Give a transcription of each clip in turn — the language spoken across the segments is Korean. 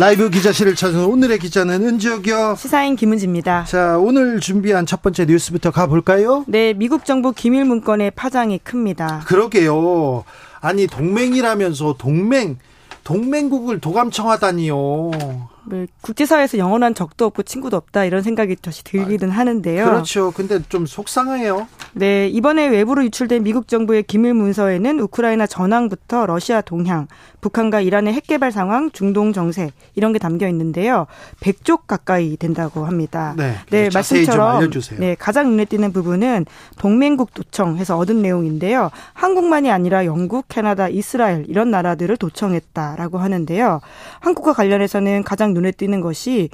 라이브 기자실을 찾은 오늘의 기자는 은지혁이요. 시사인 김은지입니다. 자, 오늘 준비한 첫 번째 뉴스부터 가볼까요? 네, 미국 정부 기밀 문건의 파장이 큽니다. 그러게요. 아니, 동맹이라면서 동맹, 동맹국을 도감청하다니요. 뭐 국제사회에서 영원한 적도 없고 친구도 없다 이런 생각이 다시 들기는 하는데요. 그렇죠. 근데 좀 속상해요. 네, 이번에 외부로 유출된 미국 정부의 기밀 문서에는 우크라이나 전황부터 러시아 동향, 북한과 이란의 핵 개발 상황, 중동 정세 이런 게 담겨 있는데요. 100쪽 가까이 된다고 합니다. 네, 네 말씀처럼 네, 가장 눈에 띄는 부분은 동맹국 도청해서 얻은 내용인데요. 한국만이 아니라 영국, 캐나다, 이스라엘 이런 나라들을 도청했다라고 하는데요. 한국과 관련해서는 가장 눈에 띄는 것이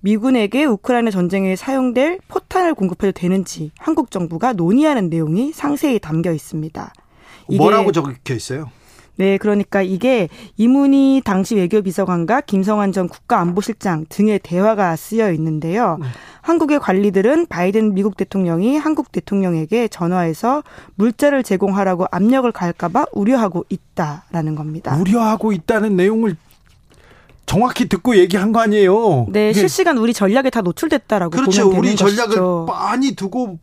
미군에게 우크라이나 전쟁에 사용될 포탄을 공급해도 되는지 한국 정부가 논의하는 내용이 상세히 담겨 있습니다. 뭐라고 적혀 있어요? 네, 그러니까 이게 이문희 당시 외교비서관과 김성환 전 국가안보실장 등의 대화가 쓰여 있는데요. 네. 한국의 관리들은 바이든 미국 대통령이 한국 대통령에게 전화해서 물자를 제공하라고 압력을 가할까봐 우려하고 있다라는 겁니다. 우려하고 있다는 내용을 정확히 듣고 얘기한 거 아니에요? 네, 실시간 우리 전략에 다 노출됐다라고 그렇죠. 보면 되는 우리 전략을 것이죠. 많이 두고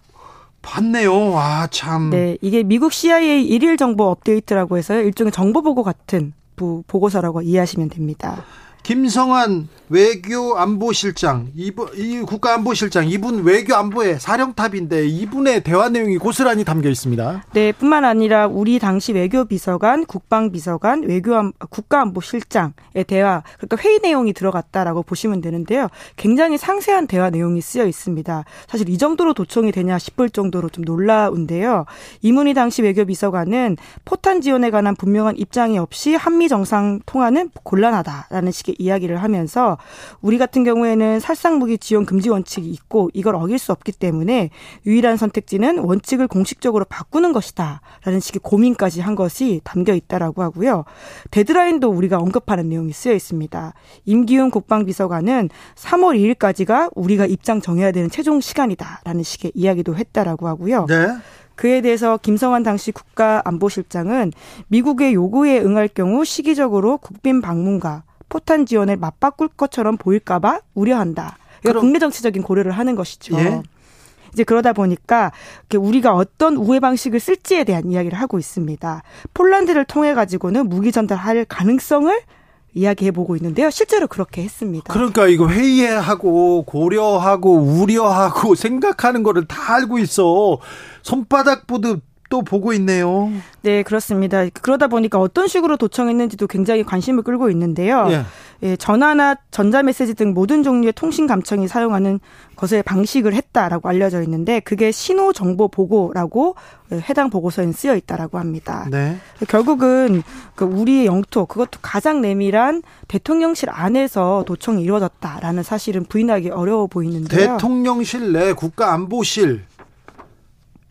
봤네요. 아, 참. 네, 이게 미국 CIA 일일 정보 업데이트라고 해서 일종의 정보 보고 같은 보고서라고 이해하시면 됩니다. 김성환 외교안보실장, 이분, 이 국가안보실장, 이분 외교안보의 사령탑인데 이분의 대화 내용이 고스란히 담겨 있습니다. 네, 뿐만 아니라 우리 당시 외교비서관, 국방비서관, 외교안, 국가안보실장의 대화, 그러니까 회의 내용이 들어갔다라고 보시면 되는데요. 굉장히 상세한 대화 내용이 쓰여 있습니다. 사실 이 정도로 도청이 되냐 싶을 정도로 좀 놀라운데요. 이문희 당시 외교비서관은 포탄 지원에 관한 분명한 입장이 없이 한미 정상 통화는 곤란하다라는 식의 이야기를 하면서 우리 같은 경우에는 살상 무기 지원 금지 원칙이 있고 이걸 어길 수 없기 때문에 유일한 선택지는 원칙을 공식적으로 바꾸는 것이다라는 식의 고민까지 한 것이 담겨 있다라고 하고요. 데드라인도 우리가 언급하는 내용이 쓰여 있습니다. 임기훈 국방비서관은 3월 2일까지가 우리가 입장 정해야 되는 최종 시간이다라는 식의 이야기도 했다라고 하고요. 네. 그에 대해서 김성환 당시 국가안보실장은 미국의 요구에 응할 경우 시기적으로 국빈 방문과 포탄 지원을 맞바꿀 것처럼 보일까봐 우려한다. 그러니까 국내 정치적인 고려를 하는 것이죠. 예? 이제 그러다 보니까 우리가 어떤 우회 방식을 쓸지에 대한 이야기를 하고 있습니다. 폴란드를 통해 가지고는 무기 전달할 가능성을 이야기해 보고 있는데요. 실제로 그렇게 했습니다. 그러니까 이거 회의하고 고려하고 우려하고 생각하는 거를 다 알고 있어. 손바닥 보듯 또 보고 있네요. 네, 그렇습니다. 그러다 보니까 어떤 식으로 도청했는지도 굉장히 관심을 끌고 있는데요. 예. 예, 전화나 전자메시지 등 모든 종류의 통신 감청이 사용하는 것을 방식을 했다라고 알려져 있는데 그게 신호 정보 보고라고 해당 보고서에 쓰여 있다라고 합니다. 네. 결국은 그 우리의 영토 그것도 가장 내밀한 대통령실 안에서 도청이 이루어졌다라는 사실은 부인하기 어려워 보이는데요. 대통령실 내 국가안보실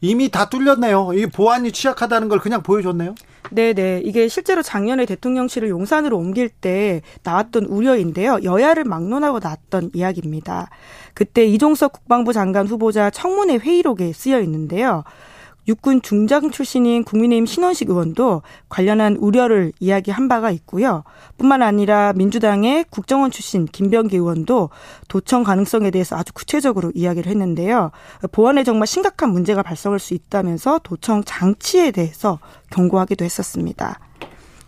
이미 다 뚫렸네요. 이 보안이 취약하다는 걸 그냥 보여줬네요. 네네. 이게 실제로 작년에 대통령실을 용산으로 옮길 때 나왔던 우려인데요. 여야를 막론하고 나왔던 이야기입니다. 그때 이종석 국방부 장관 후보자 청문회 회의록에 쓰여 있는데요. 육군 중장 출신인 국민의힘 신원식 의원도 관련한 우려를 이야기한 바가 있고요. 뿐만 아니라 민주당의 국정원 출신 김병기 의원도 도청 가능성에 대해서 아주 구체적으로 이야기를 했는데요. 보안에 정말 심각한 문제가 발생할 수 있다면서 도청 장치에 대해서 경고하기도 했었습니다.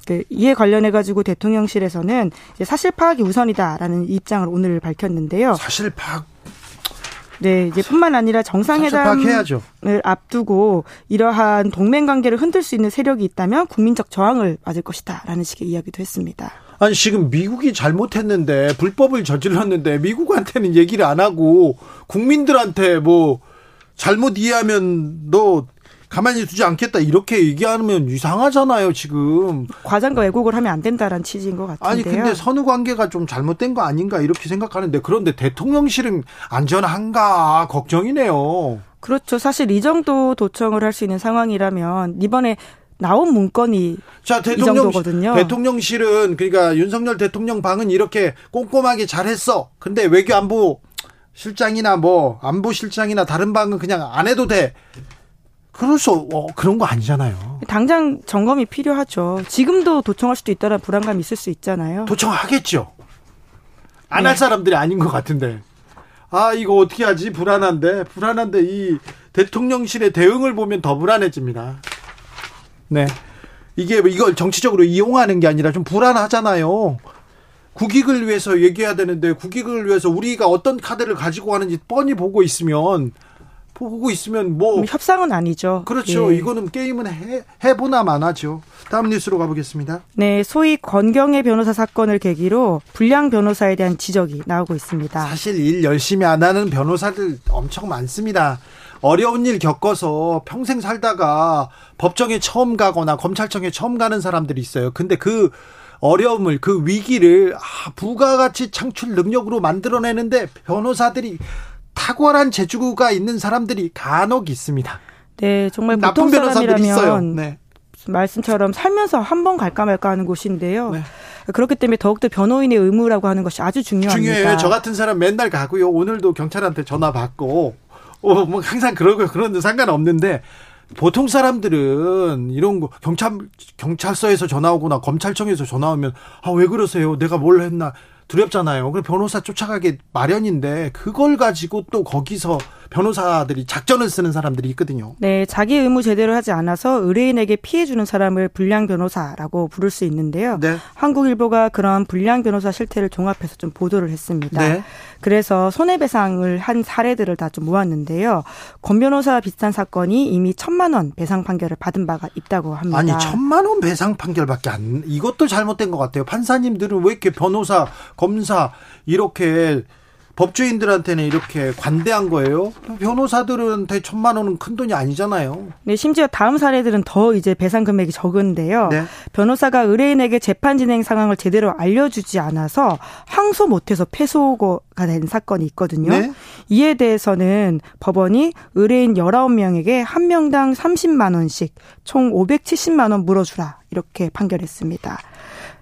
그 이에 관련해 가지고 대통령실에서는 사실 파악이 우선이다라는 입장을 오늘 밝혔는데요. 사실 파악 네, 이제 뿐만 아니라 정상회담을 앞두고 이러한 동맹 관계를 흔들 수 있는 세력이 있다면 국민적 저항을 맞을 것이다라는 식의 이야기도 했습니다. 아니 지금 미국이 잘못했는데 불법을 저질렀는데 미국한테는 얘기를 안 하고 국민들한테 뭐 잘못 이해하면 너 가만히 두지 않겠다 이렇게 얘기하면 이상하잖아요 지금 과장과 왜곡을 하면 안 된다라는 취지인 것 같은데요. 아니 근데 선후 관계가 좀 잘못된 거 아닌가 이렇게 생각하는데 그런데 대통령실은 안전한가 걱정이네요. 그렇죠. 사실 이 정도 도청을 할 수 있는 상황이라면 이번에 나온 문건이 자 대통령 대통령실은 그러니까 윤석열 대통령 방은 이렇게 꼼꼼하게 잘했어. 근데 외교안보 실장이나 뭐 안보실장이나 다른 방은 그냥 안 해도 돼. 그럴 수 어, 그런 거 아니잖아요. 당장 점검이 필요하죠. 지금도 도청할 수도 있다는 불안감이 있을 수 있잖아요. 도청하겠죠. 안할 네. 사람들이 아닌 것 같은데. 아 이거 어떻게 하지 불안한데 불안한데 이 대통령실의 대응을 보면 더 불안해집니다. 네. 이게 이걸 정치적으로 이용하는 게 아니라 좀 불안하잖아요. 국익을 위해서 얘기해야 되는데 국익을 위해서 우리가 어떤 카드를 가지고 가는지 뻔히 보고 있으면 보고 있으면 뭐 협상은 아니죠. 그렇죠. 예. 이거는 게임은 해, 해보나 마나죠. 다음 뉴스로 가보겠습니다. 네, 소위 권경의 변호사 사건을 계기로 불량 변호사에 대한 지적이 나오고 있습니다. 사실 일 열심히 안 하는 변호사들 엄청 많습니다. 어려운 일 겪어서 평생 살다가 법정에 처음 가거나 검찰청에 처음 가는 사람들이 있어요. 근데 그 어려움을 그 위기를 아, 부가가치 창출 능력으로 만들어내는데 변호사들이 탁월한 재주가 있는 사람들이 간혹 있습니다. 네, 정말 보통 사람이라면 네. 말씀처럼 살면서 한 번 갈까 말까 하는 곳인데요. 네. 그렇기 때문에 더욱더 변호인의 의무라고 하는 것이 아주 중요합니다. 중요해요. 저 같은 사람 맨날 가고요. 오늘도 경찰한테 전화 받고 어, 뭐 항상 그러고 그런데 상관없는데 보통 사람들은 이런 거 경찰 경찰서에서 전화 오거나 검찰청에서 전화 오면 아 왜 그러세요? 내가 뭘 했나 두렵잖아요. 그 변호사 쫓아가기 마련인데 그걸 가지고 또 거기서 변호사들이 작전을 쓰는 사람들이 있거든요. 네, 자기 의무 제대로 하지 않아서 의뢰인에게 피해 주는 사람을 불량 변호사라고 부를 수 있는데요. 네. 한국일보가 그런 불량 변호사 실태를 종합해서 좀 보도를 했습니다. 네. 그래서 손해배상을 한 사례들을 다 좀 모았는데요. 권 변호사 비슷한 사건이 이미 천만 원 배상 판결을 받은 바가 있다고 합니다. 아니 천만 원 배상 판결밖에 안 이것도 잘못된 것 같아요. 판사님들은 왜 이렇게 변호사, 검사 이렇게 법조인들한테는 이렇게 관대한 거예요. 변호사들한테 천만 원은 큰 돈이 아니잖아요. 네, 심지어 다음 사례들은 더 이제 배상 금액이 적은데요. 네. 변호사가 의뢰인에게 재판 진행 상황을 제대로 알려주지 않아서 항소 못해서 패소가 된 사건이 있거든요. 네. 이에 대해서는 법원이 의뢰인 19명에게 한 명당 30만 원씩 총 570만 원 물어주라 이렇게 판결했습니다.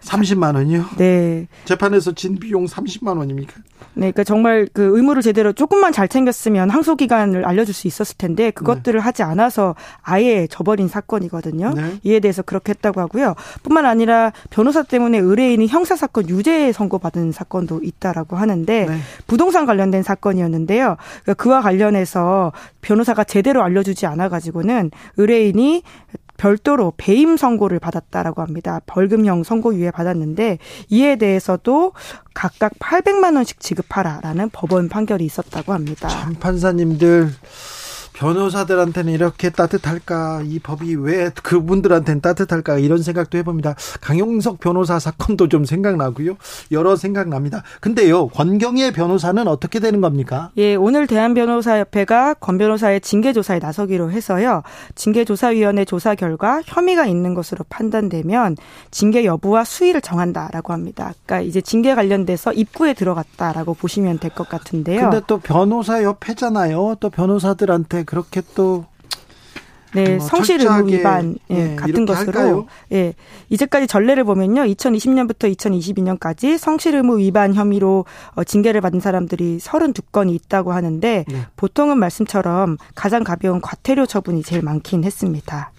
30만 원이요? 네. 재판에서 진 비용 30만 원입니까? 네, 그러니까 정말 그 의무를 제대로 조금만 잘 챙겼으면 항소 기간을 알려줄 수 있었을 텐데 그것들을 네. 하지 않아서 아예 져버린 사건이거든요. 네. 이에 대해서 그렇게 했다고 하고요. 뿐만 아니라 변호사 때문에 의뢰인이 형사 사건 유죄 선고받은 사건도 있다라고 하는데 네. 부동산 관련된 사건이었는데요. 그러니까 그와 관련해서 변호사가 제대로 알려주지 않아 가지고는 의뢰인이 별도로 배임 선고를 받았다라고 합니다. 벌금형 선고유예 받았는데 이에 대해서도 각각 800만 원씩 지급하라라는 법원 판결이 있었다고 합니다. 참 판사님들 변호사들한테는 이렇게 따뜻할까? 이 법이 왜 그분들한테는 따뜻할까? 이런 생각도 해봅니다. 강용석 변호사 사건도 좀 생각나고요. 여러 생각납니다. 근데요, 권경의 변호사는 어떻게 되는 겁니까? 예, 오늘 대한변호사협회가 권 변호사의 징계조사에 나서기로 해서요. 징계조사위원회 조사 결과 혐의가 있는 것으로 판단되면 징계 여부와 수위를 정한다라고 합니다. 그러니까 이제 징계 관련돼서 입구에 들어갔다라고 보시면 될 것 같은데요. 근데 또 변호사협회잖아요. 또 변호사들한테 그렇게 또 네, 뭐 성실 의무 위반 예, 예, 같은 것으로 할까요? 예. 이제까지 전례를 보면요. 2020년부터 2022년까지 성실 의무 위반 혐의로 어, 징계를 받은 사람들이 32건이 있다고 하는데 네. 보통은 말씀처럼 가장 가벼운 과태료 처분이 제일 많긴 했습니다.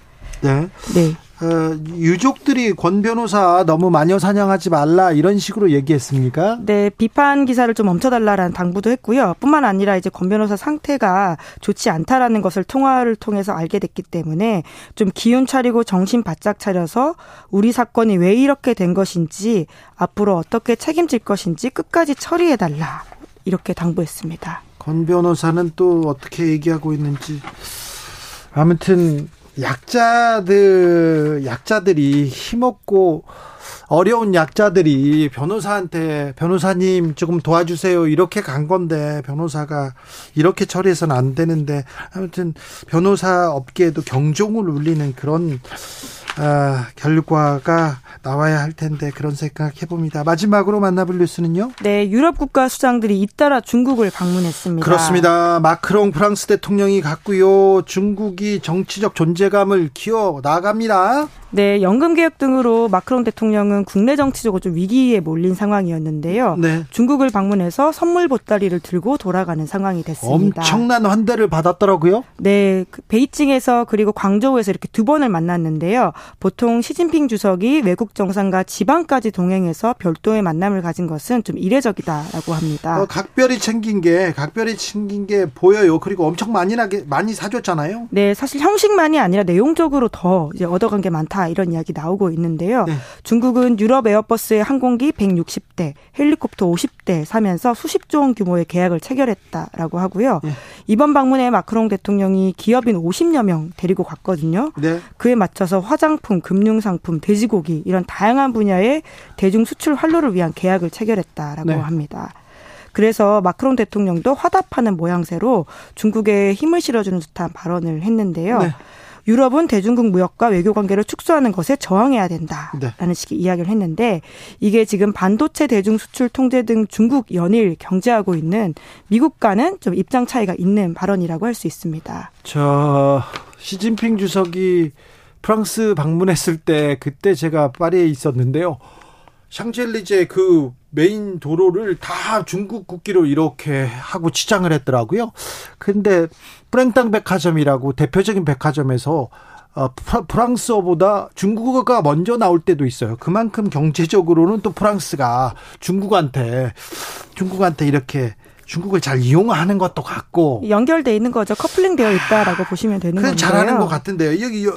네. 네. 어, 유족들이 권 변호사 너무 마녀 사냥하지 말라 이런 식으로 얘기했습니까? 네, 비판 기사를 좀 멈춰달라라는 당부도 했고요. 뿐만 아니라 이제 권 변호사 상태가 좋지 않다라는 것을 통화를 통해서 알게 됐기 때문에 좀 기운 차리고 정신 바짝 차려서 우리 사건이 왜 이렇게 된 것인지 앞으로 어떻게 책임질 것인지 끝까지 처리해달라 이렇게 당부했습니다. 권 변호사는 또 어떻게 얘기하고 있는지 아무튼 약자들 약자들이 힘없고 어려운 약자들이 변호사한테 변호사님 조금 도와주세요 이렇게 간 건데 변호사가 이렇게 처리해서는 안 되는데 아무튼 변호사 업계에도 경종을 울리는 그런 아, 결과가 나와야 할 텐데 그런 생각 해봅니다. 마지막으로 만나볼 뉴스는요? 네, 유럽 국가 수장들이 잇따라 중국을 방문했습니다. 그렇습니다. 마크롱 프랑스 대통령이 갔고요. 중국이 정치적 존재감을 키워 나갑니다. 네, 연금 개혁 등으로 마크롱 대통령 은 국내 정치적으로 좀 위기에 몰린 상황이었는데요. 네. 중국을 방문해서 선물 보따리를 들고 돌아가는 상황이 됐습니다. 엄청난 환대를 받았더라고요. 네, 그 베이징에서 그리고 광저우에서 이렇게 두 번을 만났는데요. 보통 시진핑 주석이 외국 정상과 지방까지 동행해서 별도의 만남을 가진 것은 좀 이례적이다라고 합니다. 어, 각별히 챙긴 게 각별히 챙긴 게 보여요. 그리고 엄청 많이 나게 많이 사줬잖아요. 네, 사실 형식만이 아니라 내용적으로 더 이제 얻어간 게 많다 이런 이야기 나오고 있는데요. 네. 중국 은 유럽 에어버스의 항공기 160대, 헬리콥터 50대 사면서 수십조 원 규모의 계약을 체결했다라고 하고요. 네. 이번 방문에 마크롱 대통령이 기업인 50여 명 데리고 갔거든요. 네. 그에 맞춰서 화장품, 금융상품, 돼지고기 이런 다양한 분야의 대중 수출 활로를 위한 계약을 체결했다라고 네. 합니다. 그래서 마크롱 대통령도 화답하는 모양새로 중국에 힘을 실어주는 듯한 발언을 했는데요. 네. 유럽은 대중국 무역과 외교 관계를 축소하는 것에 저항해야 된다라는 네. 식의 이야기를 했는데 이게 지금 반도체 대중 수출 통제 등 중국 연일 경제하고 있는 미국과는 좀 입장 차이가 있는 발언이라고 할 수 있습니다. 저 시진핑 주석이 프랑스 방문했을 때 그때 제가 파리에 있었는데요. 샹젤리제 그 메인 도로를 다 중국 국기로 이렇게 하고 치장을 했더라고요. 근데 프랭땅 백화점이라고 대표적인 백화점에서 어, 프랑스어보다 중국어가 먼저 나올 때도 있어요. 그만큼 경제적으로는 또 프랑스가 중국한테 중국한테 이렇게 중국을 잘 이용하는 것도 같고 연결돼 있는 거죠. 커플링 되어 있다라고 보시면 되는 거예요. 잘하는 것 같은데요. 여기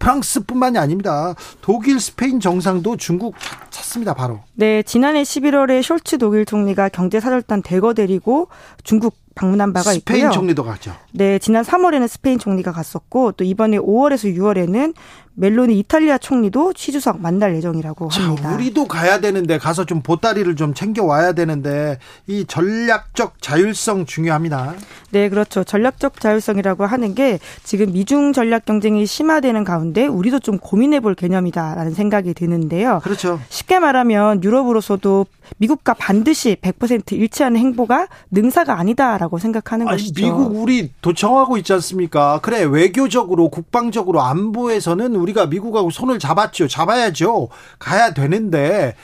프랑스뿐만이 아닙니다. 독일, 스페인 정상도 중국 찾습니다. 바로. 네, 지난해 11월에 숄츠 독일 총리가 경제사절단 대거 데리고 중국 방문한 바가 있고요. 스페인 총리도 갔죠. 네, 지난 3월에는 스페인 총리가 갔었고 또 이번에 5월에서 6월에는 멜로니 이탈리아 총리도 취주석 만날 예정이라고 합니다. 자, 우리도 가야 되는데 가서 좀 보따리를 좀 챙겨 와야 되는데 이 전략적 자율성 중요합니다. 네, 그렇죠. 전략적 자율성이라고 하는 게 지금 미중 전략 경쟁이 심화되는 가운데 우리도 좀 고민해 볼 개념이다라는 생각이 드는데요. 그렇죠. 쉽게 말하면 유럽으로서도 미국과 반드시 100% 일치하는 행보가 능사가 아니다라고 생각하는 아니, 것이죠. 미국 우리 도청하고 있지 않습니까? 그래 외교적으로 국방적으로 안보에서는 우리 가 미국하고 손을 잡았죠. 잡아야죠. 가야 되는데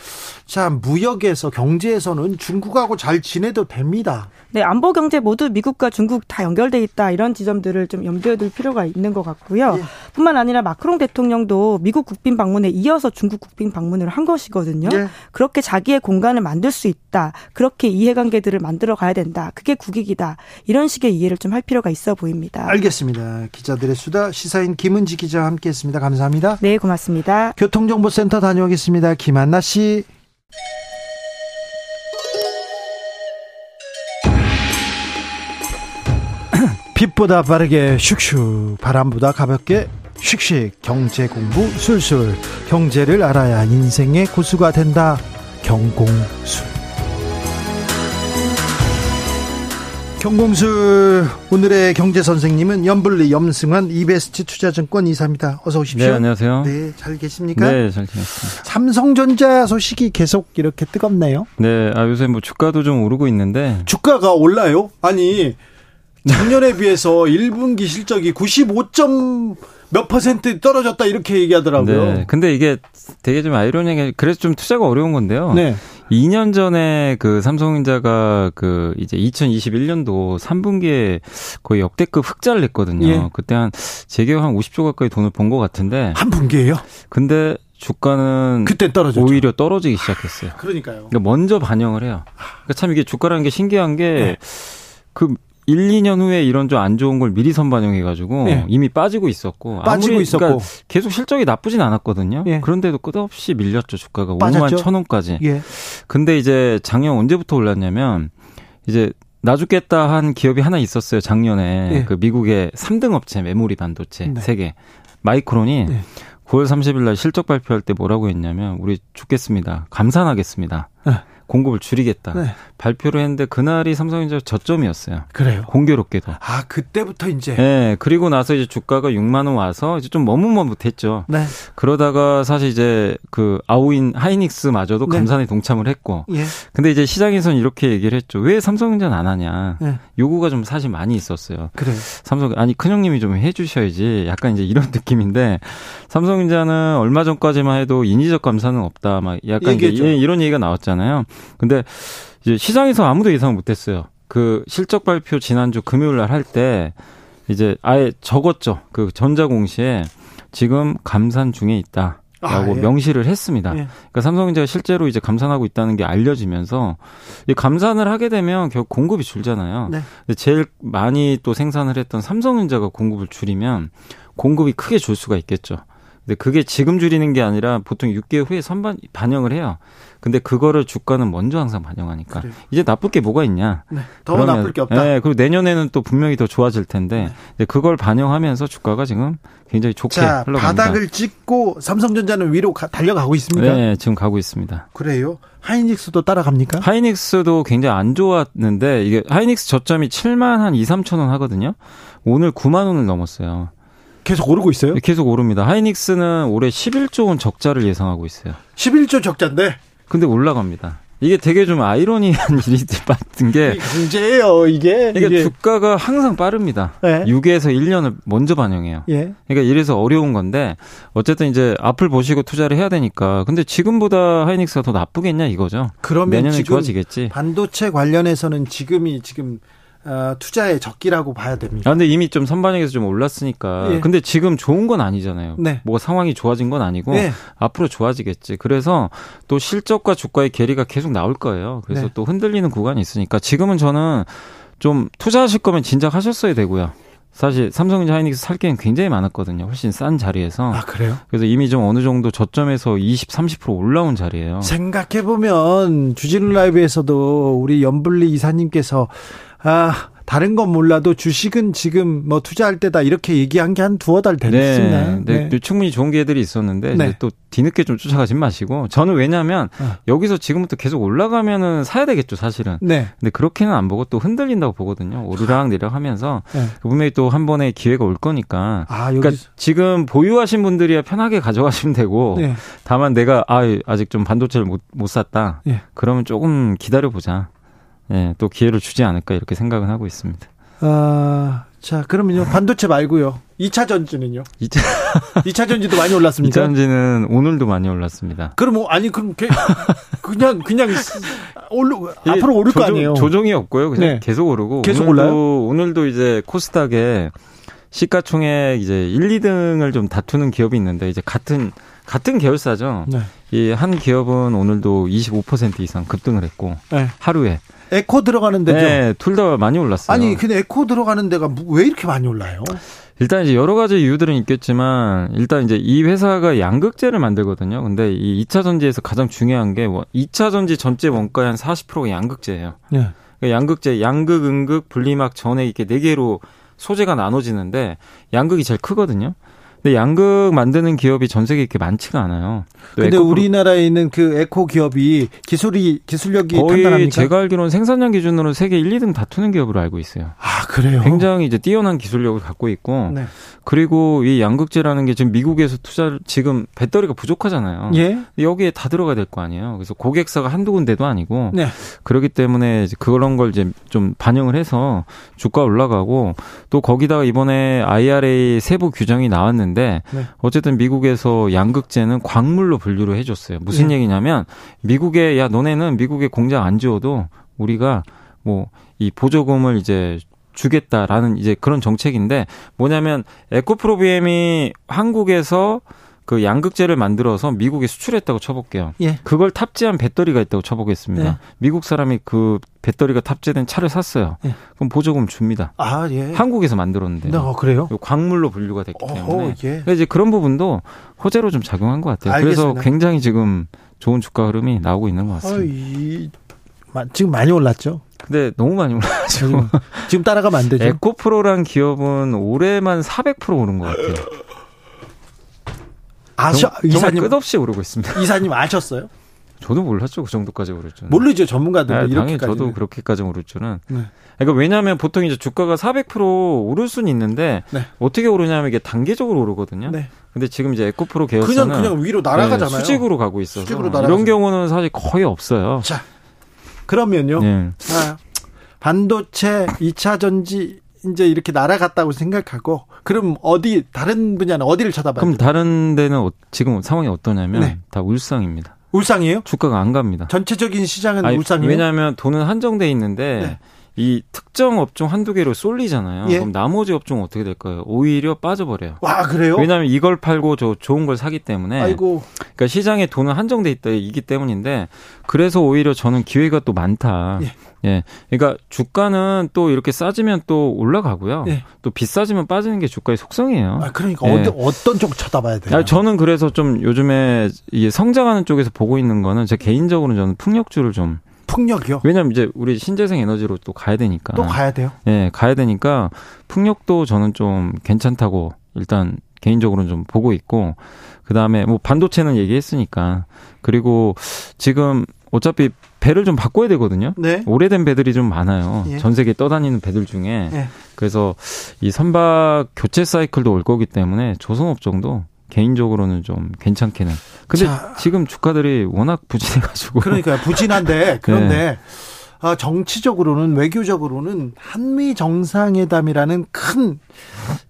자 무역에서 경제에서는 중국하고 잘 지내도 됩니다. 네, 안보 경제 모두 미국과 중국 다 연결돼 있다 이런 지점들을 좀 염두에 둘 필요가 있는 것 같고요. 예. 뿐만 아니라 마크롱 대통령도 미국 국빈 방문에 이어서 중국 국빈 방문을 한 것이거든요. 예. 그렇게 자기의 공간을 만들 수 있다. 그렇게 이해관계들을 만들어 가야 된다. 그게 국익이다. 이런 식의 이해를 좀 할 필요가 있어 보입니다. 알겠습니다. 기자들의 수다 시사인 김은지 기자와 함께했습니다. 감사합니다. 네, 고맙습니다. 교통정보센터 다녀오겠습니다. 김한나 씨. 빛보다 빠르게 슉슉 바람보다 가볍게 슉슉 경제 공부 술술. 경제를 알아야 인생의 고수가 된다. 경공술 경공술 오늘의 경제 선생님은 염블리 염승환 이베스트 투자증권 이사입니다. 어서 오십시오. 네, 안녕하세요. 네, 잘 계십니까? 네, 잘 지냈습니다. 삼성전자 소식이 계속 이렇게 뜨겁네요. 네, 아 요새 뭐 주가도 좀 오르고 있는데 주가가 올라요? 아니 작년에 비해서 1분기 실적이 95점 몇 퍼센트 떨어졌다 이렇게 얘기하더라고요. 네. 근데 이게 되게 좀 아이러니하게 그래서 좀 투자가 어려운 건데요. 네. 2년 전에 그 삼성전자가 그 이제 2021년도 3분기에 거의 역대급 흑자를 냈거든요. 예. 그때 한 재계약 한 50조 가까이 돈을 번 것 같은데 한 분기에요? 근데 주가는 그때 떨어졌죠. 오히려 떨어지기 시작했어요. 그러니까요. 그러니까 먼저 반영을 해요. 그러니까 참 이게 주가라는 게 신기한 게그 네. 1, 2년 후에 이런 좀 안 좋은 걸 미리 선반영해 가지고 네. 이미 빠지고 있었고 빠지고 있었고 그러니까 계속 실적이 나쁘진 않았거든요. 예. 그런데도 끝없이 밀렸죠 주가가 빠졌죠? 5만 천 원까지. 예. 근데 이제 작년 언제부터 올랐냐면 이제 나 죽겠다 한 기업이 하나 있었어요 작년에 예. 그 미국의 3등 업체 메모리 반도체 네. 세계 마이크론이 네. 9월 30일 날 실적 발표할 때 뭐라고 했냐면 우리 죽겠습니다. 감산하겠습니다. 네. 공급을 줄이겠다. 네. 발표를 했는데 그날이 삼성전자 저점이었어요. 그래요. 공교롭게도. 아 그때부터 이제. 네. 그리고 나서 이제 주가가 6만 원 와서 이제 좀 머뭇머뭇했죠. 네. 그러다가 사실 이제 그 아우인 하이닉스마저도 네. 감산에 동참을 했고. 예. 근데 이제 시장에서는 이렇게 얘기를 했죠. 왜 삼성전자 안 하냐. 네. 요구가 좀 사실 많이 있었어요. 그래. 삼성 아니 큰 형님이 좀 해주셔야지. 약간 이제 이런 느낌인데 삼성전자는 얼마 전까지만 해도 인위적 감산은 없다. 막 약간 이제 이런 얘기가 나왔잖아요. 근데 이제 시장에서 아무도 예상 못했어요. 그 실적 발표 지난주 금요일 날 할 때 이제 아예 적었죠. 그 전자공시에 지금 감산 중에 있다. 라고 아, 예. 명시를 했습니다. 예. 그러니까 삼성전자가 실제로 이제 감산하고 있다는 게 알려지면서 이 감산을 하게 되면 결국 공급이 줄잖아요. 네. 제일 많이 또 생산을 했던 삼성전자가 공급을 줄이면 공급이 크게 줄 수가 있겠죠. 근데 그게 지금 줄이는 게 아니라 보통 6개월 후에 선반 반영을 해요. 근데 그거를 주가는 먼저 항상 반영하니까 그래요. 이제 나쁠 게 뭐가 있냐? 네. 더 그러면, 나쁠 게 없다. 네, 그리고 내년에는 또 분명히 더 좋아질 텐데 네. 그걸 반영하면서 주가가 지금 굉장히 좋게 자, 흘러갑니다. 바닥을 찍고 삼성전자는 위로 가, 달려가고 있습니다. 네, 지금 가고 있습니다. 그래요? 하이닉스도 따라갑니까? 하이닉스도 굉장히 안 좋았는데 이게 하이닉스 저점이 7만 한 2, 3천 원 하거든요. 오늘 9만 원을 넘었어요. 계속 오르고 있어요? 계속 오릅니다. 하이닉스는 올해 11조 원 적자를 예상하고 있어요. 11조 적자인데? 근데 올라갑니다. 이게 되게 좀 아이러니한 일이 같은 게 경제예요 이게 그러니까 이게. 주가가 항상 빠릅니다. 네. 6에서 1년을 먼저 반영해요. 예. 그러니까 이래서 어려운 건데 어쨌든 이제 앞을 보시고 투자를 해야 되니까 근데 지금보다 하이닉스가 더 나쁘겠냐 이거죠. 그러면 내년에 좋아지겠지. 반도체 관련해서는 지금이 지금 어, 투자의 적기라고 봐야 됩니다. 아, 근데 이미 좀 선반영에서 좀 올랐으니까. 예. 근데 지금 좋은 건 아니잖아요. 네. 뭐 상황이 좋아진 건 아니고 네. 앞으로 좋아지겠지. 그래서 또 실적과 주가의 괴리가 계속 나올 거예요. 그래서 네. 또 흔들리는 구간이 있으니까 지금은 저는 좀 투자하실 거면 진작 하셨어야 되고요. 사실 삼성전자 하이닉스 살 게는 굉장히 많았거든요. 훨씬 싼 자리에서. 아, 그래요? 그래서 이미 좀 어느 정도 저점에서 20, 30% 올라온 자리예요. 생각해 보면 주진우 라이브에서도 우리 연블리 이사님께서 아, 다른 건 몰라도 주식은 지금 뭐 투자할 때다 이렇게 얘기한 게 한 두어 달 됐습니다. 네, 네. 네. 충분히 좋은 기회들이 있었는데 네. 또 뒤늦게 좀 쫓아가지 마시고 저는 왜냐하면 어. 여기서 지금부터 계속 올라가면은 사야 되겠죠 사실은. 네. 근데 그렇게는 안 보고 또 흔들린다고 보거든요. 오르락 내리락 하면서 네. 분명히 또 한 번의 기회가 올 거니까. 아, 여기... 그러니까 지금 보유하신 분들이야 편하게 가져가시면 되고 네. 다만 내가 아 아직 좀 반도체를 못, 못 샀다. 네. 그러면 조금 기다려 보자. 예, 또 기회를 주지 않을까 이렇게 생각은 하고 있습니다. 아, 자, 그러면요. 반도체 말고요. 2차 전지는요? 2차 2차 전지도 많이 올랐습니까? 2차 전지는 오늘도 많이 올랐습니다. 그럼 뭐 아니 그럼 그냥 그냥 올르 앞으로 오를 조정, 거 아니에요? 조정이 없고요. 그냥 네. 계속 오르고 계속 오늘도, 올라요? 오늘도 이제 코스닥에 시가총액 이제 1, 2등을 좀 다투는 기업이 있는데 이제 같은 같은 계열사죠. 네. 이한 기업은 오늘도 25% 이상 급등을 했고 네. 하루에 에코 들어가는 데죠. 네, 둘 다 많이 올랐어요. 아니, 근데 에코 들어가는 데가 왜 이렇게 많이 올라요? 일단 이제 여러 가지 이유들은 있겠지만 일단 이제 이 회사가 양극재를 만들거든요. 근데 이 2차 전지에서 가장 중요한 게 뭐 2차 전지 전체 원가의 한 40%가 양극재예요. 네. 그러니까 양극재, 양극, 음극, 분리막, 전액 이렇게 네 개로 소재가 나눠지는데 양극이 제일 크거든요. 근데 양극 만드는 기업이 전 세계에 이렇게 많지가 않아요. 근데 우리나라에 있는 그 에코 기업이 기술이 기술력이 거의 탄탄합니까? 제가 알기로는 생산량 기준으로 세계 1, 2등 다투는 기업으로 알고 있어요. 아 그래요? 굉장히 이제 뛰어난 기술력을 갖고 있고 네. 그리고 이 양극재라는 게 지금 미국에서 투자를 지금 배터리가 부족하잖아요. 예. 여기에 다 들어가야 될 거 아니에요. 그래서 고객사가 한두 군데도 아니고 네. 그렇기 때문에 그런 걸 이제 좀 반영을 해서 주가 올라가고 또 거기다가 이번에 IRA 세부 규정이 나왔는데 네. 어쨌든 미국에서 양극재는 광물로 분류를 해줬어요. 무슨 네. 얘기냐면 미국에 야 너네는 미국에 공장 안 지어도 우리가 뭐 이 보조금을 이제 주겠다라는 이제 그런 정책인데 뭐냐면 에코프로비엠이 한국에서 그 양극재를 만들어서 미국에 수출했다고 쳐볼게요. 예. 그걸 탑재한 배터리가 있다고 쳐보겠습니다. 예. 미국 사람이 그 배터리가 탑재된 차를 샀어요. 예. 그럼 보조금 줍니다. 아, 예. 한국에서 만들었는데. 네, 어, 그래요? 광물로 분류가 됐기 때문에. 예. 이제 그런 부분도 호재로 좀 작용한 것 같아요. 알겠습니다. 그래서 굉장히 지금 좋은 주가 흐름이 나오고 있는 것 같습니다. 어, 이, 지금 많이 올랐죠? 근데 너무 많이 올랐죠. 지금, 지금 따라가면 안 되죠. 에코프로란 기업은 올해만 400% 오른 것 같아요. 아셔 이사님 끝없이 오르고 있습니다. 이사님 아셨어요? 저도 몰랐죠 그 정도까지 오를 줄은. 모르죠 전문가들 네, 당연히 저도 그렇게까지 오를 줄은. 네. 그러니까 왜냐하면 보통 이제 주가가 400% 오를 수는 있는데 네. 어떻게 오르냐면 이게 단계적으로 오르거든요. 네. 근데 지금 이제 에코프로 계열사는 그냥 그냥 위로 날아가잖아요. 네, 수직으로 가고 있어서 수직으로 이런 경우는 사실 거의 없어요. 자 그러면요. 네. 아, 반도체 2차 전지 이제 이렇게 날아갔다고 생각하고 그럼 어디 다른 분야는 어디를 쳐다봐요? 그럼 다른 데는 어, 지금 상황이 어떠냐면 네. 다 울상입니다. 울상이에요? 주가가 안 갑니다. 전체적인 시장은 아니, 울상이에요? 왜냐하면 돈은 한정돼 있는데 네. 이 특정 업종 한두 개로 쏠리잖아요. 예. 그럼 나머지 업종은 어떻게 될까요? 오히려 빠져버려요. 와, 그래요? 왜냐하면 이걸 팔고 저 좋은 걸 사기 때문에. 아이고. 그러니까 시장에 돈은 한정돼 있다 이기 때문인데 그래서 오히려 저는 기회가 또 많다. 예. 예. 그러니까 주가는 또 이렇게 싸지면 또 올라가고요. 예. 또 비싸지면 빠지는 게 주가의 속성이에요. 아, 그러니까 예. 어떤, 어떤 쪽 쳐다봐야 돼요? 아, 저는 그래서 좀 요즘에 이게 성장하는 쪽에서 보고 있는 거는 제 개인적으로는 저는 풍력주를 좀 풍력이요? 왜냐면 이제 우리 신재생 에너지로 또 가야 되니까. 또 가야 돼요? 예, 가야 되니까 풍력도 저는 좀 괜찮다고 일단 개인적으로는 좀 보고 있고 그다음에 뭐 반도체는 얘기했으니까 그리고 지금 어차피 배를 좀 바꿔야 되거든요. 네. 오래된 배들이 좀 많아요. 예. 전 세계 떠다니는 배들 중에. 예. 그래서 이 선박 교체 사이클도 올 거기 때문에 조선업종도 개인적으로는 좀 괜찮기는. 근데 자, 지금 주가들이 워낙 부진해가지고. 그러니까 부진한데 그런데 네. 어, 정치적으로는 외교적으로는 한미 정상회담이라는 큰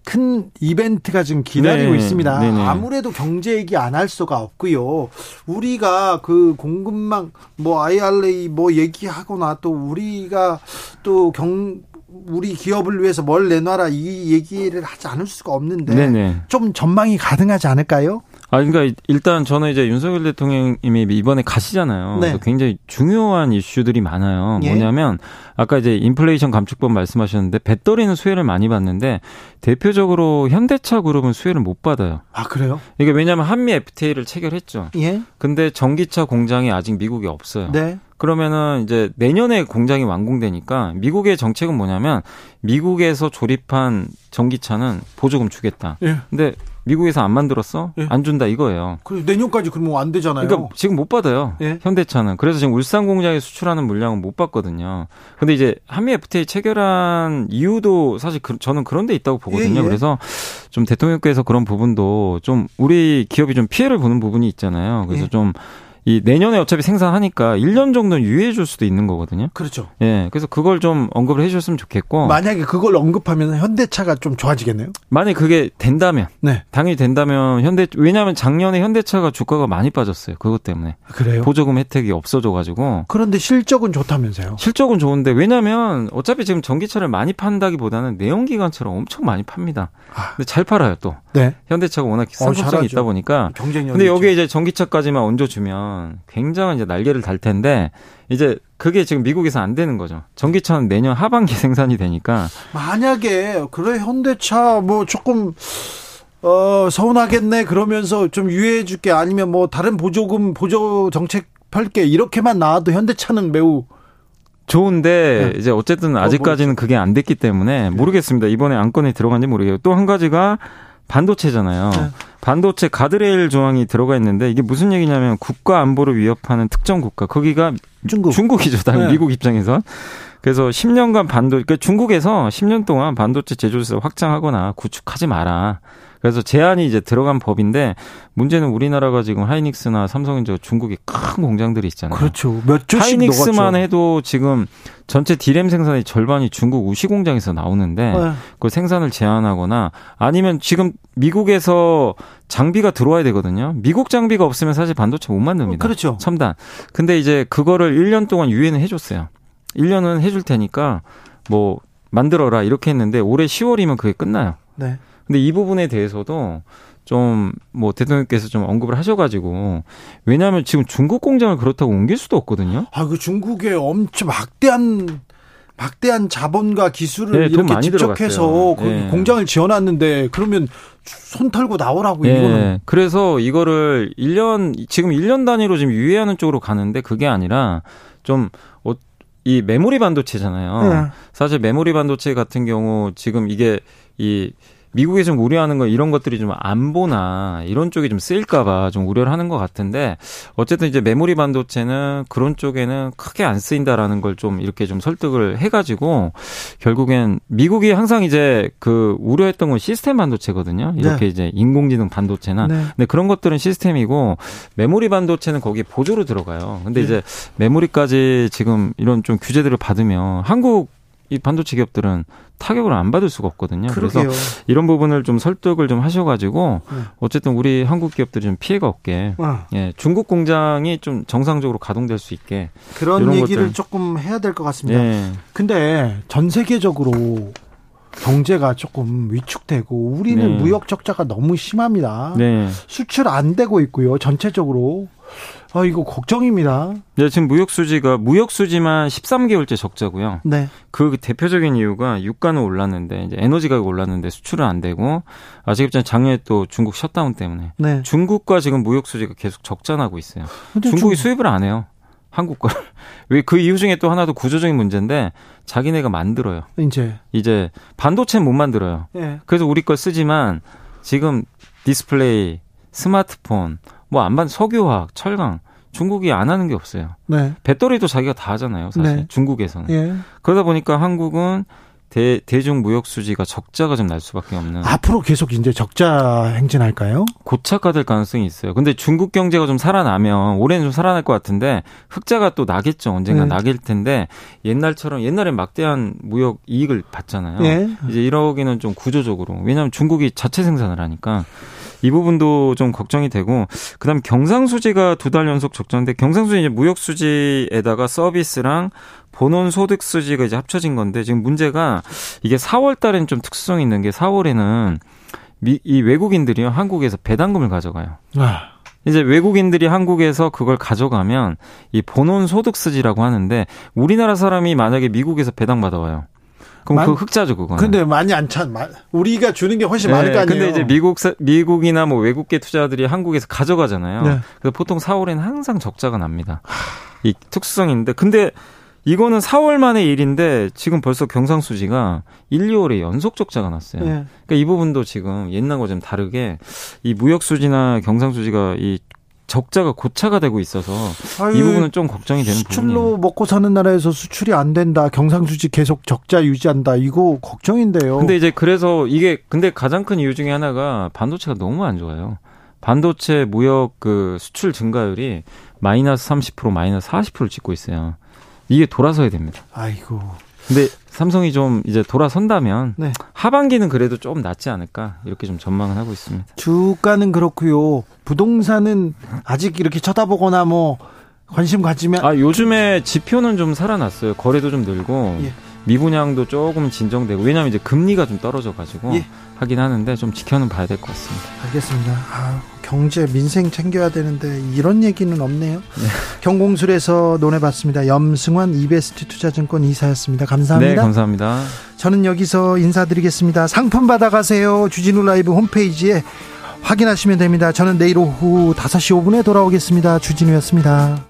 큰 이벤트가 지금 기다리고 네. 있습니다. 네네. 아무래도 경제 얘기 안 할 수가 없고요. 우리가 그 공급망 뭐 IRA 뭐 얘기하거나 또 우리가 또 경 우리 기업을 위해서 뭘 내놔라 이 얘기를 하지 않을 수가 없는데 네네. 좀 전망이 가능하지 않을까요? 아, 그러니까 일단 저는 이제 윤석열 대통령님이 이번에 가시잖아요. 네. 굉장히 중요한 이슈들이 많아요. 예. 뭐냐면 아까 이제 인플레이션 감축법 말씀하셨는데 배터리는 수혜를 많이 받는데 대표적으로 현대차 그룹은 수혜를 못 받아요. 아 그래요? 이게 왜냐하면 한미 FTA를 체결했죠. 예. 근데 전기차 공장이 아직 미국에 없어요. 네. 그러면은 이제 내년에 공장이 완공되니까 미국의 정책은 뭐냐면 미국에서 조립한 전기차는 보조금 주겠다. 예. 근데 미국에서 안 만들었어? 예. 안 준다 이거예요. 그 내년까지 그러면 안 되잖아요. 그러니까 지금 못 받아요. 예. 현대차는. 그래서 지금 울산 공장에 수출하는 물량은 못 받거든요. 근데 이제 한미 FTA 체결한 이유도 사실 그, 저는 그런 데 있다고 보거든요. 예, 예. 그래서 좀 대통령께서 그런 부분도 좀 우리 기업이 좀 피해를 보는 부분이 있잖아요. 그래서 예. 좀 이 내년에 어차피 생산하니까 1년 정도는 유예해 줄 수도 있는 거거든요. 그렇죠. 예. 그래서 그걸 좀 언급을 해 주셨으면 좋겠고. 만약에 그걸 언급하면 현대차가 좀 좋아지겠네요. 만약에 그게 된다면. 네. 당연히 된다면 현대 왜냐하면 작년에 현대차가 주가가 많이 빠졌어요. 그것 때문에. 그래요? 보조금 혜택이 없어져 가지고. 그런데 실적은 좋다면서요. 실적은 좋은데 왜냐면 어차피 지금 전기차를 많이 판다기보다는 내연기관차를 엄청 많이 팝니다. 아. 근데 잘 팔아요, 또. 네. 현대차가 워낙 상품성이 어, 있다 보니까. 경쟁력. 근데 여기에 이제 전기차까지만 얹어 주면 되면 굉장한 이제 날개를 달 텐데 이제 그게 지금 미국에서 안 되는 거죠. 전기차는 내년 하반기 생산이 되니까 만약에 그래 현대차 뭐 조금 어 서운하겠네 그러면서 좀 유예해 줄게 아니면 뭐 다른 보조금 보조 정책 펼게 이렇게만 나와도 현대차는 매우 좋은데 네. 이제 어쨌든 어, 아직까지는 뭐, 그게 안 됐기 때문에 네. 모르겠습니다. 이번에 안건에 들어간지 모르겠고 또 한 가지가 반도체잖아요. 네. 반도체 가드레일 조항이 들어가 있는데 이게 무슨 얘기냐면 국가 안보를 위협하는 특정 국가 거기가 중국 중국이죠. 당 네. 미국 입장에서. 그래서 10년간 반도 그러니까 중국에서 10년 동안 반도체 제조를 확장하거나 구축하지 마라. 그래서 제한이 이제 들어간 법인데 문제는 우리나라가 지금 하이닉스나 삼성인저 중국에 큰 공장들이 있잖아요. 그렇죠. 몇 조씩 하이닉스만 녹았죠. 해도 지금 전체 디램 생산의 절반이 중국 우시 공장에서 나오는데 네. 그 생산을 제한하거나 아니면 지금 미국에서 장비가 들어와야 되거든요. 미국 장비가 없으면 사실 반도체 못 만듭니다. 그렇죠. 첨단. 근데 이제 그거를 1년 동안 유예는 해줬어요. 1년은 해줄 테니까 뭐 만들어라 이렇게 했는데 올해 10월이면 그게 끝나요. 네. 근데 이 부분에 대해서도 좀 뭐 대통령께서 좀 언급을 하셔가지고 왜냐하면 지금 중국 공장을 그렇다고 옮길 수도 없거든요. 아 그 중국에 엄청 막대한 막대한 자본과 기술을 네, 이렇게 집적해서 그 네. 공장을 지어놨는데 그러면 손 털고 나오라고 네. 이거는 그래서 이거를 1년 지금 1년 단위로 지금 유예하는 쪽으로 가는데 그게 아니라 좀이 메모리 반도체잖아요. 네. 사실 메모리 반도체 같은 경우 지금 이게 이 미국에 좀 우려하는 건 이런 것들이 좀 안보나 이런 쪽이 좀 쓰일까봐 좀 우려를 하는 것 같은데 어쨌든 이제 메모리 반도체는 그런 쪽에는 크게 안 쓰인다라는 걸 좀 이렇게 좀 설득을 해가지고 결국엔 미국이 항상 이제 그 우려했던 건 시스템 반도체거든요. 이렇게 네. 이제 인공지능 반도체나 네. 근데 그런 것들은 시스템이고 메모리 반도체는 거기에 보조로 들어가요. 근데 네. 이제 메모리까지 지금 이런 좀 규제들을 받으면 한국 이 반도체 기업들은 타격을 안 받을 수가 없거든요. 그러게요. 그래서 이런 부분을 좀 설득을 좀 하셔가지고 네. 어쨌든 우리 한국 기업들이 좀 피해가 없게 아. 예, 중국 공장이 좀 정상적으로 가동될 수 있게 그런 얘기를 것들. 조금 해야 될 것 같습니다. 예. 근데 전 세계적으로 경제가 조금 위축되고 우리는 네. 무역 적자가 너무 심합니다. 네. 수출 안 되고 있고요. 전체적으로 아, 이거 걱정입니다. 네, 지금 무역 수지가 무역 수지만 13개월째 적자고요. 네. 그 대표적인 이유가 유가는 올랐는데 이제 에너지 가격 올랐는데 수출은 안 되고 아시겠지만 작년에 또 중국 셧다운 때문에 네. 중국과 지금 무역 수지가 계속 적자나고 있어요. 중국이 중... 수입을 안 해요. 한국 걸. 왜 그 이유 중에 또 하나도 구조적인 문제인데 자기네가 만들어요. 이제 이제 반도체는 못 만들어요. 네. 그래서 우리 걸 쓰지만 지금 디스플레이, 스마트폰, 뭐 일반 석유화학, 철강 중국이 안 하는 게 없어요. 네. 배터리도 자기가 다 하잖아요. 사실 네. 중국에서는. 예. 그러다 보니까 한국은 대, 대중 무역 수지가 적자가 좀 날 수밖에 없는. 앞으로 계속 이제 적자 행진할까요? 고착화될 가능성이 있어요. 근데 중국 경제가 좀 살아나면 올해는 좀 살아날 것 같은데 흑자가 또 나겠죠. 언젠가 네. 나길 텐데 옛날처럼 옛날엔 막대한 무역 이익을 받잖아요. 네. 이제 이러기는 좀 구조적으로 왜냐하면 중국이 자체 생산을 하니까 이 부분도 좀 걱정이 되고 그다음 경상수지가 두 달 연속 적자인데 경상수지 이제 무역수지에다가 서비스랑 본원 소득 수지가 이제 합쳐진 건데 지금 문제가 이게 4월 달엔 좀 특수성이 있는 게 4월에는 미, 이 외국인들이요 한국에서 배당금을 가져가요. 아. 이제 외국인들이 한국에서 그걸 가져가면 이 본원 소득 수지라고 하는데 우리나라 사람이 만약에 미국에서 배당 받아와요. 그럼 만, 그 흑자죠, 그거는. 근데 많이 안 차. 우리가 주는 게 훨씬 네, 많을 거 아니에요. 근데 이제 미국 미국이나 뭐 외국계 투자들이 한국에서 가져가잖아요. 네. 그래서 보통 4월에는 항상 적자가 납니다. 이 특수성인데 근데 이거는 4월 만의 일인데 지금 벌써 경상수지가 1, 2월에 연속 적자가 났어요. 네. 그러니까 이 부분도 지금 옛날과 좀 다르게 이 무역수지나 경상수지가 이 적자가 고차가 되고 있어서 아유, 이 부분은 좀 걱정이 되는 수출로 부분이에요. 먹고 사는 나라에서 수출이 안 된다. 경상수지 계속 적자 유지한다. 이거 걱정인데요. 근데 이제 그래서 이게 근데 가장 큰 이유 중에 하나가 반도체가 너무 안 좋아요. 반도체 무역 그 수출 증가율이 마이너스 30% 마이너스 40%를 찍고 있어요. 이게 돌아서야 됩니다. 아이고. 근데 삼성이 좀 이제 돌아선다면 네. 하반기는 그래도 좀 낫지 않을까 이렇게 좀 전망을 하고 있습니다. 주가는 그렇고요. 부동산은 아직 이렇게 쳐다보거나 뭐 관심 가지면 아 요즘에 지표는 좀 살아났어요. 거래도 좀 늘고 예. 미분양도 조금 진정되고 왜냐하면 이제 금리가 좀 떨어져 가지고 예. 하긴 하는데 좀 지켜는 봐야 될 것 같습니다. 알겠습니다. 아, 경제 민생 챙겨야 되는데 이런 얘기는 없네요. 네. 경공술에서 논해봤습니다. 염승환 이베스트 투자증권 이사였습니다. 감사합니다. 네, 감사합니다. 저는 여기서 인사드리겠습니다. 상품 받아가세요. 주진우 라이브 홈페이지에 확인하시면 됩니다. 저는 내일 오후 5시 5분에 돌아오겠습니다. 주진우였습니다.